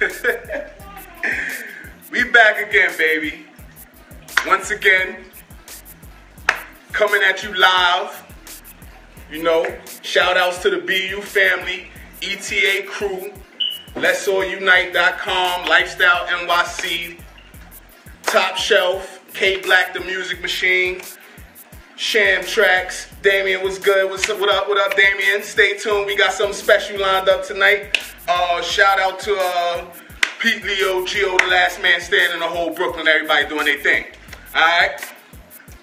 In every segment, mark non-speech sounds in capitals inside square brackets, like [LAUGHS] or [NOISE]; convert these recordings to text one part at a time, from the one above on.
[LAUGHS] we back again, baby. Once again, coming at you live. You know, shout outs to the BU family, ETA crew, Let's All Unite.com, Lifestyle NYC, Top Shelf, K Black the Music Machine, Sham Tracks. Damien was good. What's up? What up? What up, Damien? Stay tuned. We got something special lined up tonight. Uh, shout out to uh, Pete Leo, Geo, the last man standing, the whole Brooklyn, everybody doing their thing. All right.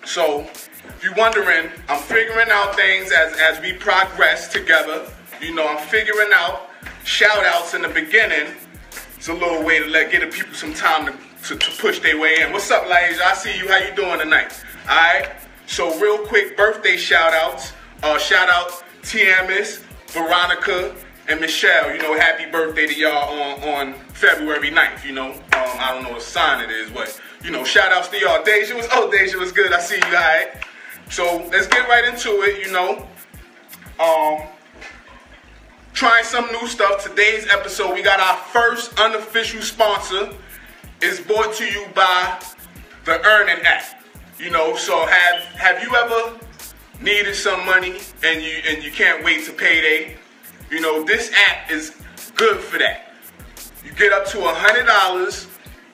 So, if you're wondering, I'm figuring out things as as we progress together. You know, I'm figuring out shout outs in the beginning. It's a little way to let get the people some time to, to, to push their way in. What's up, Lasia? I see you. How you doing tonight? All right. So real quick, birthday shout outs. Uh, shout out Tiamis, Veronica, and Michelle. You know, happy birthday to y'all on, on February 9th. You know, um, I don't know what sign it is, but you know, shout outs to y'all. Deja was oh Deja was good. I see you. All right. So let's get right into it. You know, um, trying some new stuff. Today's episode, we got our first unofficial sponsor. Is brought to you by the Earnin app. You know, so have have you ever needed some money and you and you can't wait to payday? You know, this app is good for that. You get up to a hundred dollars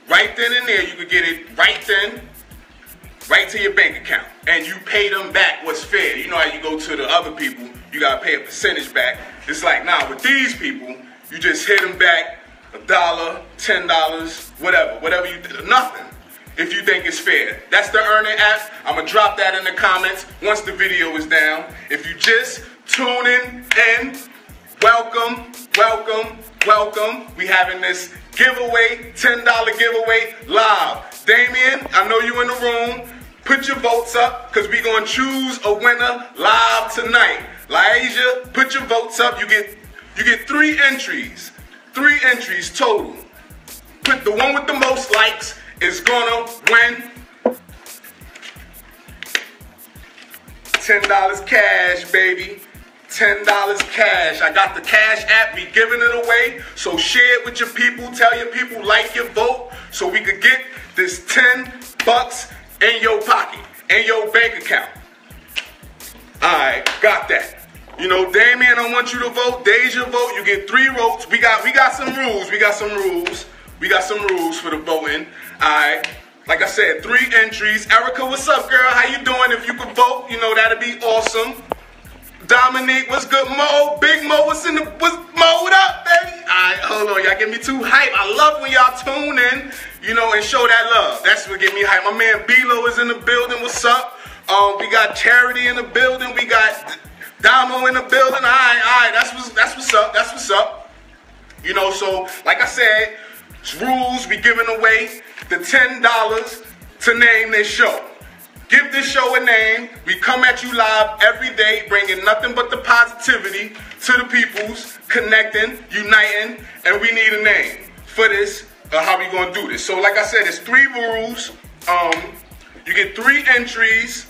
right then and there. You could get it right then, right to your bank account, and you pay them back what's fair. You know how you go to the other people, you gotta pay a percentage back. It's like nah, with these people, you just hit them back a dollar, ten dollars, whatever, whatever you did, nothing if you think it's fair. That's the Earnin app. I'm gonna drop that in the comments once the video is down. If you just tuning in, welcome, welcome, welcome. We having this giveaway, $10 giveaway live. Damien, I know you in the room. Put your votes up because we gonna choose a winner live tonight. Lasia, put your votes up. You get you get three entries. Three entries total. Put the one with the most likes is gonna win $10 cash, baby. $10 cash. I got the cash app. We giving it away. So share it with your people. Tell your people, like your vote, so we could get this 10 bucks in your pocket, in your bank account. Alright, got that. You know, Damien, I want you to vote. Deja vote. You get three votes. We got we got some rules. We got some rules. We got some rules for the voting. Alright. Like I said, three entries. Erica, what's up, girl? How you doing? If you could vote, you know, that'd be awesome. Dominique, what's good? Mo, Big Mo, what's in the what's Mo, what up, baby? Alright, hold on, y'all get me too hype. I love when y'all tune in, you know, and show that love. That's what get me hype. My man Bilo is in the building. What's up? Um, we got Charity in the building. We got Damo in the building. Alright, alright, that's what's that's what's up. That's what's up. You know, so like I said, rules, we giving away the $10 to name this show. Give this show a name. We come at you live every day, bringing nothing but the positivity to the peoples, connecting, uniting, and we need a name for this. Uh, how we gonna do this? So, like I said, it's three rules. Um, you get three entries.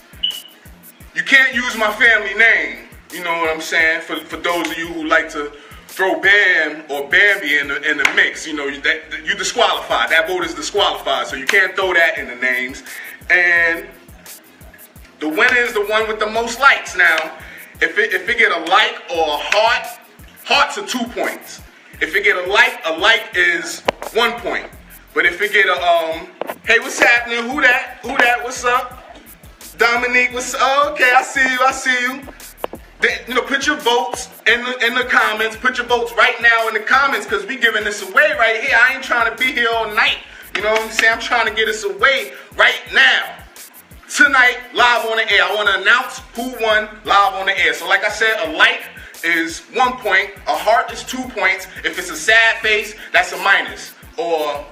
You can't use my family name. You know what I'm saying? For for those of you who like to throw Bam or Bambi in the in the mix, you know, you, that, you disqualified. That vote is disqualified, so you can't throw that in the names. And the winner is the one with the most likes. Now, if it if it get a like or a heart, hearts are two points. If it get a like, a like is one point. But if it get a um, hey, what's happening? Who that? Who that? What's up? Dominique, what's oh, okay? I see you. I see you. They, you know, put your votes in the in the comments. Put your votes right now in the comments because we giving this away right here. I ain't trying to be here all night. You know what I'm saying? I'm trying to get us away right now. Tonight, live on the air. I want to announce who won live on the air. So, like I said, a like is one point, a heart is two points. If it's a sad face, that's a minus. Or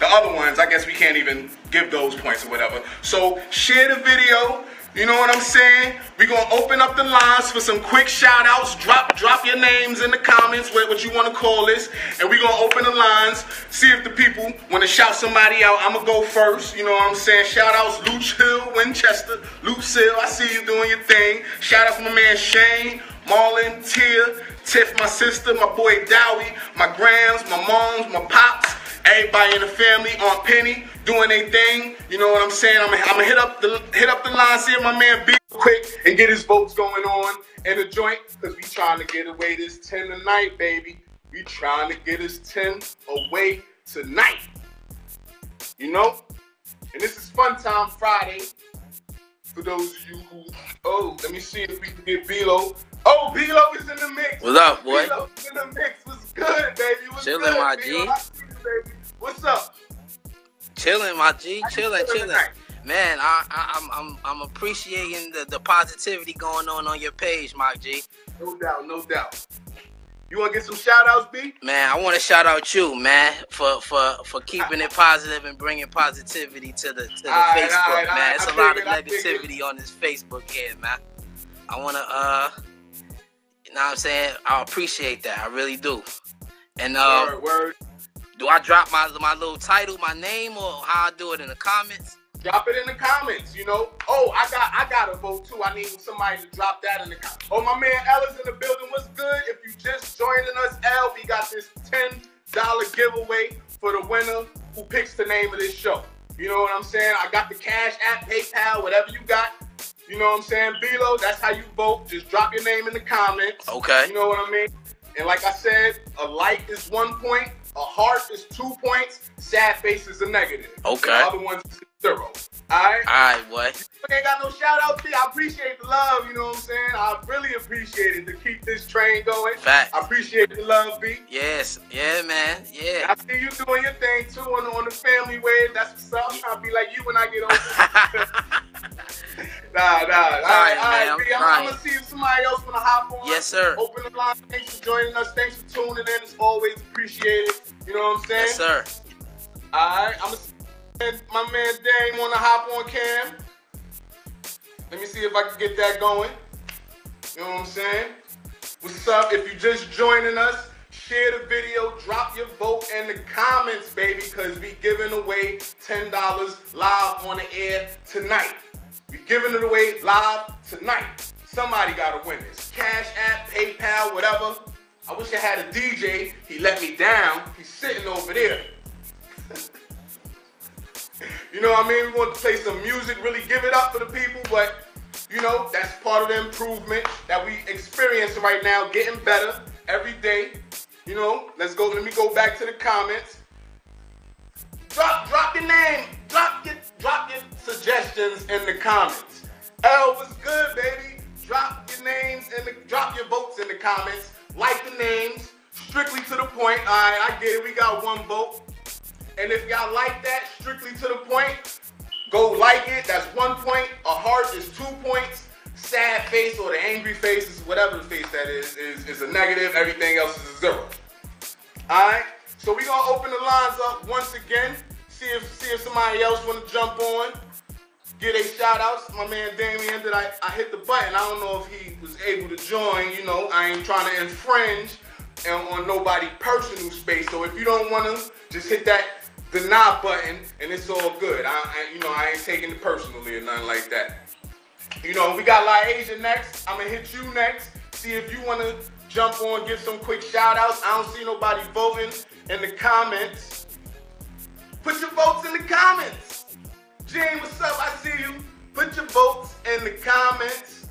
the other ones, I guess we can't even give those points or whatever. So, share the video. You know what I'm saying? We're gonna open up the lines for some quick shout outs. Drop drop your names in the comments, what, what you wanna call this. And we're gonna open the lines, see if the people wanna shout somebody out. I'm gonna go first, you know what I'm saying? Shout outs Luch Hill, Winchester, Lucille, I see you doing your thing. Shout out for my man Shane, Marlon, Tia, Tiff, my sister, my boy Dowie, my grams, my moms, my pops, Everybody in the family, Aunt Penny, doing their thing. You know what I'm saying? I'm gonna hit up the hit up the line, see if my man B quick and get his votes going on in the joint, cause we trying to get away this 10 tonight, baby. We trying to get us 10 away tonight. You know? And this is Fun Time Friday. For those of you who, oh, let me see if we can get Bilo. Oh, Bilo is in the mix. What's up, boy? Bilo's in the mix. What's good, baby? What's Chillin', good, my? G. I see you, baby. What's up? Chilling, my G. Chilling, chilling. tonight? Man, I, I, I'm, I'm, I'm appreciating the, the positivity going on on your page, my G. No doubt, no doubt. You want to get some shout outs, B? Man, I want to shout out you, man, for for for keeping it [LAUGHS] positive and bringing positivity to the to the All Facebook, all right, man. It's a lot of it, it. negativity on this Facebook here, man. I want to, uh, you know what I'm saying? I appreciate that. I really do. And uh, word, word. Do I drop my my little title, my name, or how I do it in the comments? Drop it in the comments, you know. Oh, I got I got a vote too. I need somebody to drop that in the comments. Oh, my man Ella's in the building. What's good? If you just joining us, L, we got this $10 giveaway for the winner who picks the name of this show. You know what I'm saying? I got the Cash App, PayPal, whatever you got. You know what I'm saying? Bilo, that's how you vote. Just drop your name in the comments. Okay. You know what I mean? And like I said, a like is one point, a heart is two points, sad face is a negative. Okay. The other one's zero. Alright? All right, What? We ain't got no shout out to you. I appreciate the love, you know what I'm saying? I really appreciate it to keep this train going. Fact. I appreciate the love, B. Yes. Yeah, man. Yeah. I see you doing your thing too on the, on the family wave. That's what's up. To be like you when I get older. [LAUGHS] [LAUGHS] nah, nah. All right, all right, man, I'm. I'm, gonna see if somebody else wanna hop on. Yes, sir. Open the line. Thanks for joining us. Thanks for tuning in. It's always appreciated. You know what I'm saying? Yes, sir. All right, I'm gonna my man Dane wanna hop on cam. Let me see if I can get that going. You know what I'm saying? What's up? If you just joining us, share the video, drop your vote in the comments, baby, because we giving away $10 live on the air tonight. We giving it away live tonight. Somebody gotta win this. Cash App, PayPal, whatever. I wish I had a DJ. He let me down. He's sitting over there. [LAUGHS] You know what I mean? We want to play some music, really give it up for the people, but you know, that's part of the improvement that we experiencing right now, getting better every day. You know, let's go, let me go back to the comments. Drop drop your name, drop your drop your suggestions in the comments. L was good, baby. Drop your names and the drop your votes in the comments. Like the names, strictly to the point. Alright, I get it. We got one vote. And if y'all like that, strictly to the point, go like it. That's one point. A heart is two points. Sad face or the angry face is whatever the face that is, is, is a negative. Everything else is a zero. Alright? So we gonna open the lines up once again. See if see if somebody else wanna jump on. Get a shout outs. My man Damien did I, I hit the button. I don't know if he was able to join, you know. I ain't trying to infringe on, on nobody personal space. So if you don't wanna, just hit that deny button and it's all good. I, I you know I ain't taking it personally or nothing like that. You know, we got LaAsia next. I'm gonna hit you next. See if you wanna jump on, give some quick shout outs. I don't see nobody voting in the comments. Put your votes in the comments. Jane, what's up? I see you. Put your votes in the comments.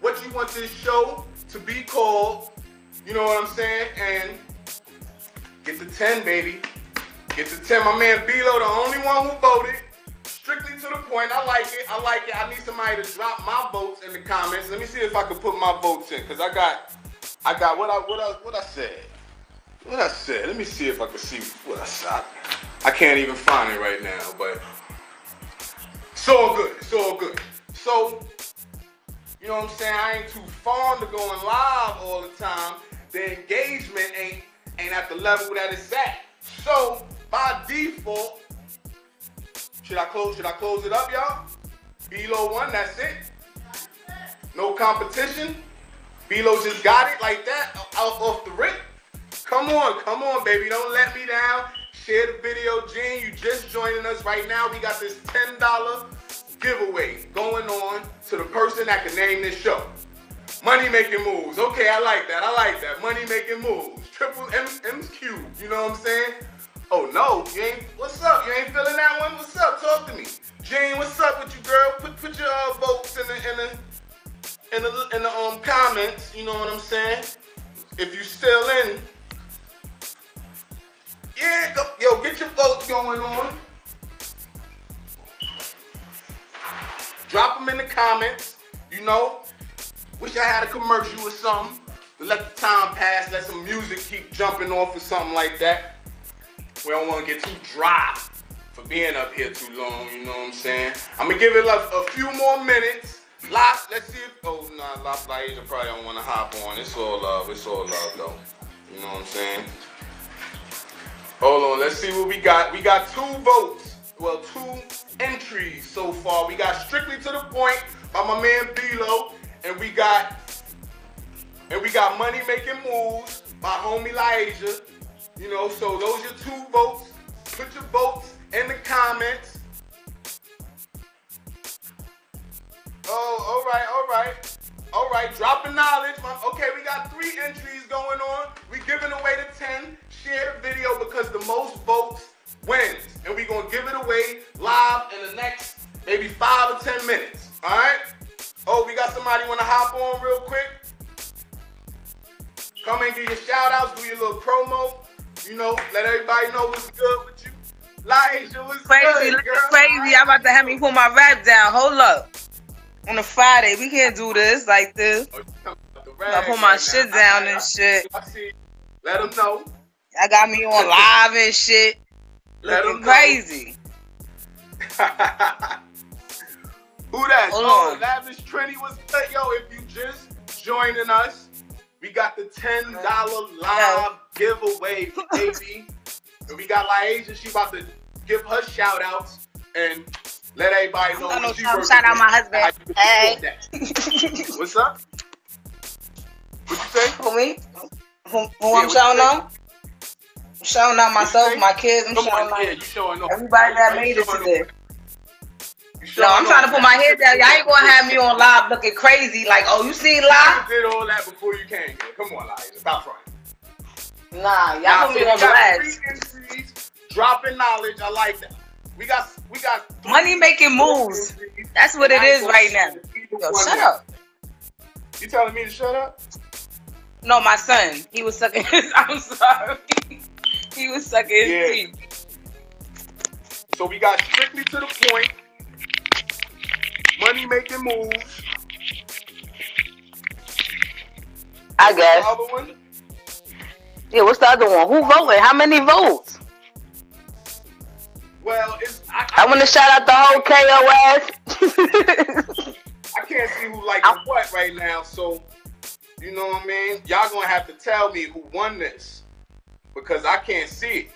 What you want this show to be called. You know what I'm saying? And get the 10, baby. Get the 10. My man Bilo, the only one who voted. Strictly to the point. I like it. I like it. I need somebody to drop my votes in the comments. Let me see if I can put my votes in. Cause I got I got what I what I what I said. What I said. Let me see if I can see what I said. I can't even find it right now, but it's all good. It's all good. So, you know what I'm saying? I ain't too fond of going live all the time. The engagement ain't ain't at the level that it's at. So, by default, should I close? Should I close it up, y'all? Bilo one, that's it. No competition. Bilo just got it like that, off the rip. Come on, come on, baby. Don't let me down. Share the video, Gene. You just joining us right now. We got this $10 giveaway going on to the person that can name this show. Money making moves. Okay, I like that. I like that. Money making moves. Triple M M's cube. You know what I'm saying? Oh no, you ain't. What's up? You ain't feeling that one? What's up? Talk to me, Jane. What's up with you, girl? Put put your uh, votes in the in the in the in the um comments. You know what I'm saying? If you still in, yeah, go, yo, get your votes going on. Drop them in the comments. You know, wish I had a commercial or something let the time pass, let some music keep jumping off or something like that. We don't want to get too dry for being up here too long, you know what I'm saying? I'm gonna give it like a few more minutes. Lot, let's see if, oh nah, La Asia probably don't want to hop on. It's all love, it's all love though. You know what I'm saying? Hold on, let's see what we got. We got two votes, well, two entries so far. We got Strictly to the Point by my man Bilo, and we got and we got Money Making Moves by homie Elijah. You know, so those are two votes. Put your votes in the comments. Oh, all right, all right. All right, dropping knowledge. Okay, we got three entries going on. We giving away the 10. Video because the most votes wins. And we going to give it away live in the next maybe five or 10 minutes. All right? Oh, we got somebody want to hop on real quick? Come and give your shout outs, do your little promo. You know, let everybody know what's good with you. Laisha, what's crazy, good, girl? Crazy, I'm about to have me put my rap down. Hold up. On a Friday, we can't do this like this. Oh, I put my right shit now. down I, and I, shit. I see. Let them know. I got me on live and shit. Let Looking crazy. [LAUGHS] Who that? Hold oh, on. Lavish Trinity was yo. If you just joining us, we got the $10 live giveaway, [LAUGHS] baby. and we got Laisha. She about to give her shout outs and let everybody know what she Shout out my husband. Hey. [LAUGHS] What's up? What you say? Who me? Who, who yeah, I'm showing out? Showing out myself, my kids. I'm Come showing on, yeah, you showing off. Everybody that made it today. No, I'm trying to put my head down. Y'all ain't gonna have me on live looking crazy. Like, oh, you see live? You did all that before you came here. Come on, live. Stop trying. Nah, y'all nah, put me on blast. Dropping knowledge. I like that. We got, we got money making moves. That's what it is right now. Yo, shut up. You telling me to shut up? No, my son. He was sucking [LAUGHS] his. I'm sorry. He was sucking his yeah. teeth. So we got strictly to the point money making moves. I guess. The other one? Yeah, what's the other one? Who voted? How many votes? Well, it's. I, I, I want to shout out the whole KOS. I can't see who like what right now, so you know what I mean. Y'all gonna have to tell me who won this because I can't see it.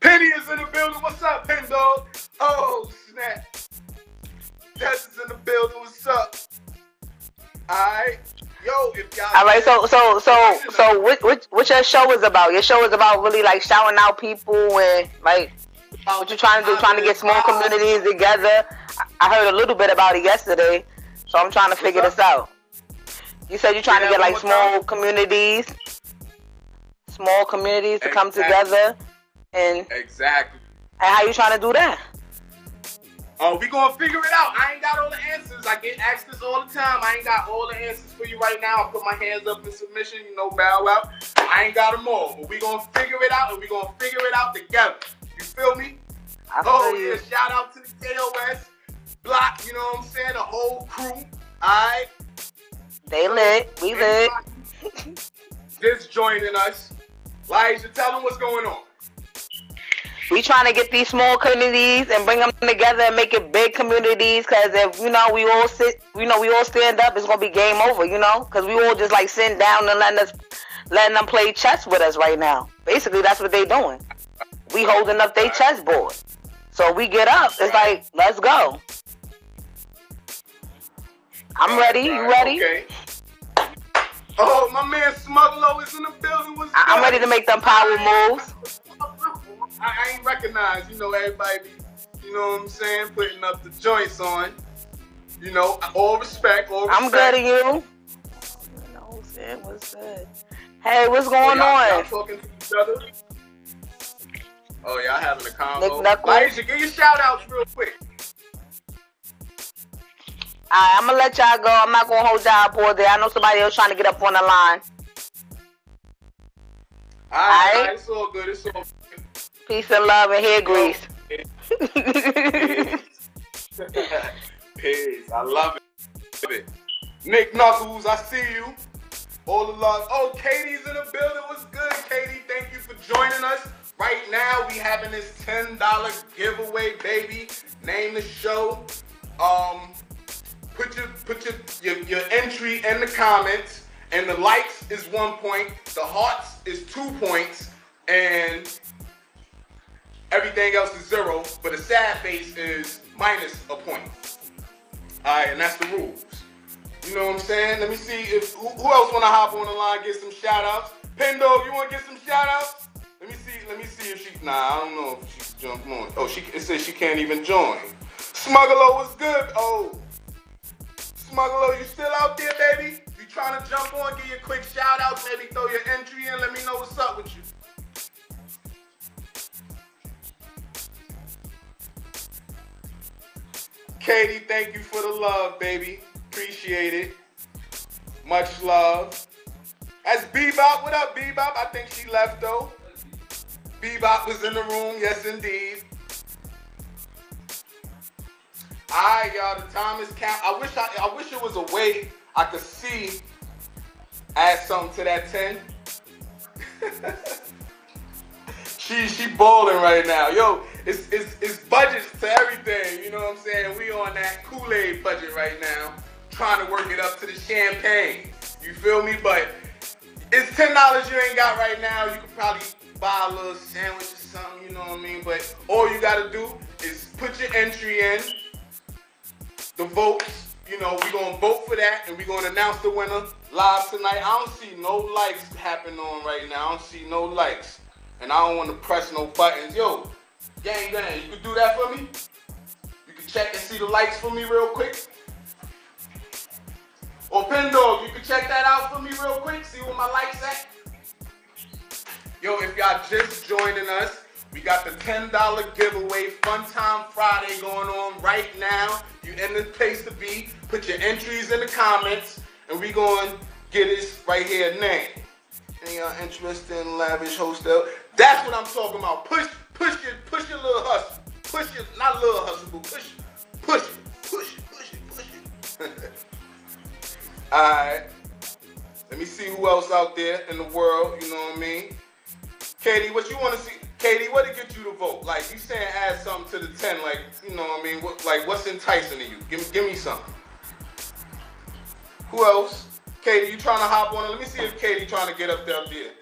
Penny is in the building. What's up, Pen Dog? Oh snap! Tess is in the building. What's up? Alright. Yo, if y'all All right, so so so so what what what your show is about? Your show is about really like shouting out people and like what you trying to do, trying to get small communities together. I heard a little bit about it yesterday, so I'm trying to figure this out. You said you're trying to get like small communities, small communities to come together, and exactly. And how you trying to do that? Oh, we gonna figure it out. I ain't got all the answers. I get asked this all the time. I ain't got all the answers for you right now. I put my hands up in submission, you know, bow out. I ain't got them all, but we gonna figure it out, and we gonna figure it out together. You feel me? I oh yeah, shout out to the KOS block. You know what I'm saying? The whole crew. All right. They lit. We lit. Just joining us. Laisha, tell them what's going on. We trying to get these small communities and bring them together and make it big communities. Cause if you know we all sit, you know we all stand up, it's gonna be game over. You know, cause we all just like sitting down and letting us, letting them play chess with us right now. Basically, that's what they doing. We holding up their chessboard. So we get up. It's like let's go. I'm ready. You ready? Okay. Oh, my man Smuggler is in the building. What's I'm ready to make them power moves. I, I ain't recognize, you know, everybody be, you know what I'm saying, putting up the joints on. You know, all respect, all respect. I'm good at you. No, what's good? Hey, what's oh, going y'all, on? Y'all talking to each other? Oh, y'all having a combo. Nick Laisha, give your shout outs real quick. Alright, I'm gonna let y'all go. I'm not gonna hold y'all up all day. I know somebody else trying to get up on the line. Alright, all right. it's all good. It's all good. Peace and love and hair grease. [LAUGHS] Peace. I love it. Nick Knuckles, I see you. All the love. Oh, Katie's in the building. What's good, Katie? Thank you for joining us. Right now, we having this $10 giveaway, baby. Name the show. Um, put your put your, your, your entry in the comments. And the likes is one point, the hearts is two points, and everything else is zero. But the sad face is minus a point. All right, and that's the rules. You know what I'm saying? Let me see if who, who else want to hop on the line, get some shout outs. Pendo, you want to get some shout outs? Let me see. Let me see if she. Nah, I don't know if she's jump on. Oh, she. It says she can't even join. Smuggler was good. Smuggler, you still out there, baby? You trying to jump on? Give you a quick shout out, maybe throw your entry in. Let me know what's up with you. Katie, thank you for the love, baby. Appreciate it. Much love. That's Bebop. What up, Bebop? I think she left though. Bebop was in the room. Yes, indeed. All right, y'all. The time is count. I wish I, I wish it was a way I could see add something to that ten. [LAUGHS] she she balling right now. Yo, it's, it's it's budgets to everything. You know what I'm saying? We on that Kool Aid budget right now trying to work it up to the champagne. You feel me? But it's ten dollars you ain't got right now. You could probably buy a little sandwich or something. You know what I mean? But all you gotta do is put your entry in, the votes. You know, we gonna vote for that, and we gonna announce the winner live tonight. I don't see no likes happening on right now. I don't see no likes, and I don't want to press no buttons. Yo, gang, gang, you can do that for me. You can check and see the likes for me real quick. Or Pen Dog, you can check that out for me real quick, see what my likes at. Yo, if y'all just joining us, we got the $10 giveaway Fun Time Friday going on right now. You in the place to be. Put your entries in the comments, and we going to get this right here now. And y'all uh, interested in lavish hostel? That's what I'm talking about. Push, push your, push your little hustle. Push your, not a little hustle, but push, push it, push it, push it, push it. Alright. Let me see who else out there in the world, you know what I mean? Katie, what you want to see? Katie, what to get you to vote? Like, you saying add something to the 10, like, you know what I mean? What, like, what's enticing to you? Give, give me something. Who else? Katie, you trying to hop on it? Let me see if Katie trying to get up there, up there.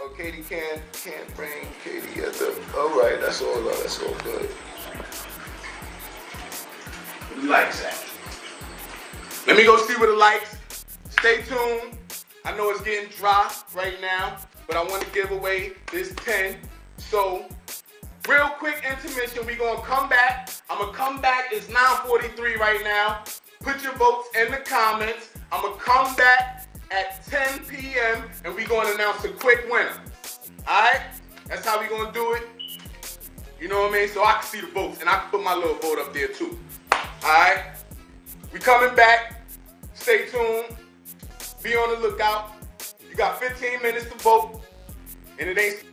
Oh, Katie can't, can't bring Katie at the, all right, that's all, uh, that's all good. Likes that? Let me go see what the likes. Stay tuned. I know it's getting dry right now, but I want to give away this 10. So, real quick intermission. We're going to come back. I'm going to come back. It's 9.43 right now. Put your votes in the comments. I'm going to come back at 10 p.m. and we're going to announce a quick winner. All right? That's how we're going to do it. You know what I mean? So I can see the votes and I can put my little vote up there too. All right? We coming back. Stay tuned. Be on the lookout. You got 15 minutes to vote, and it ain't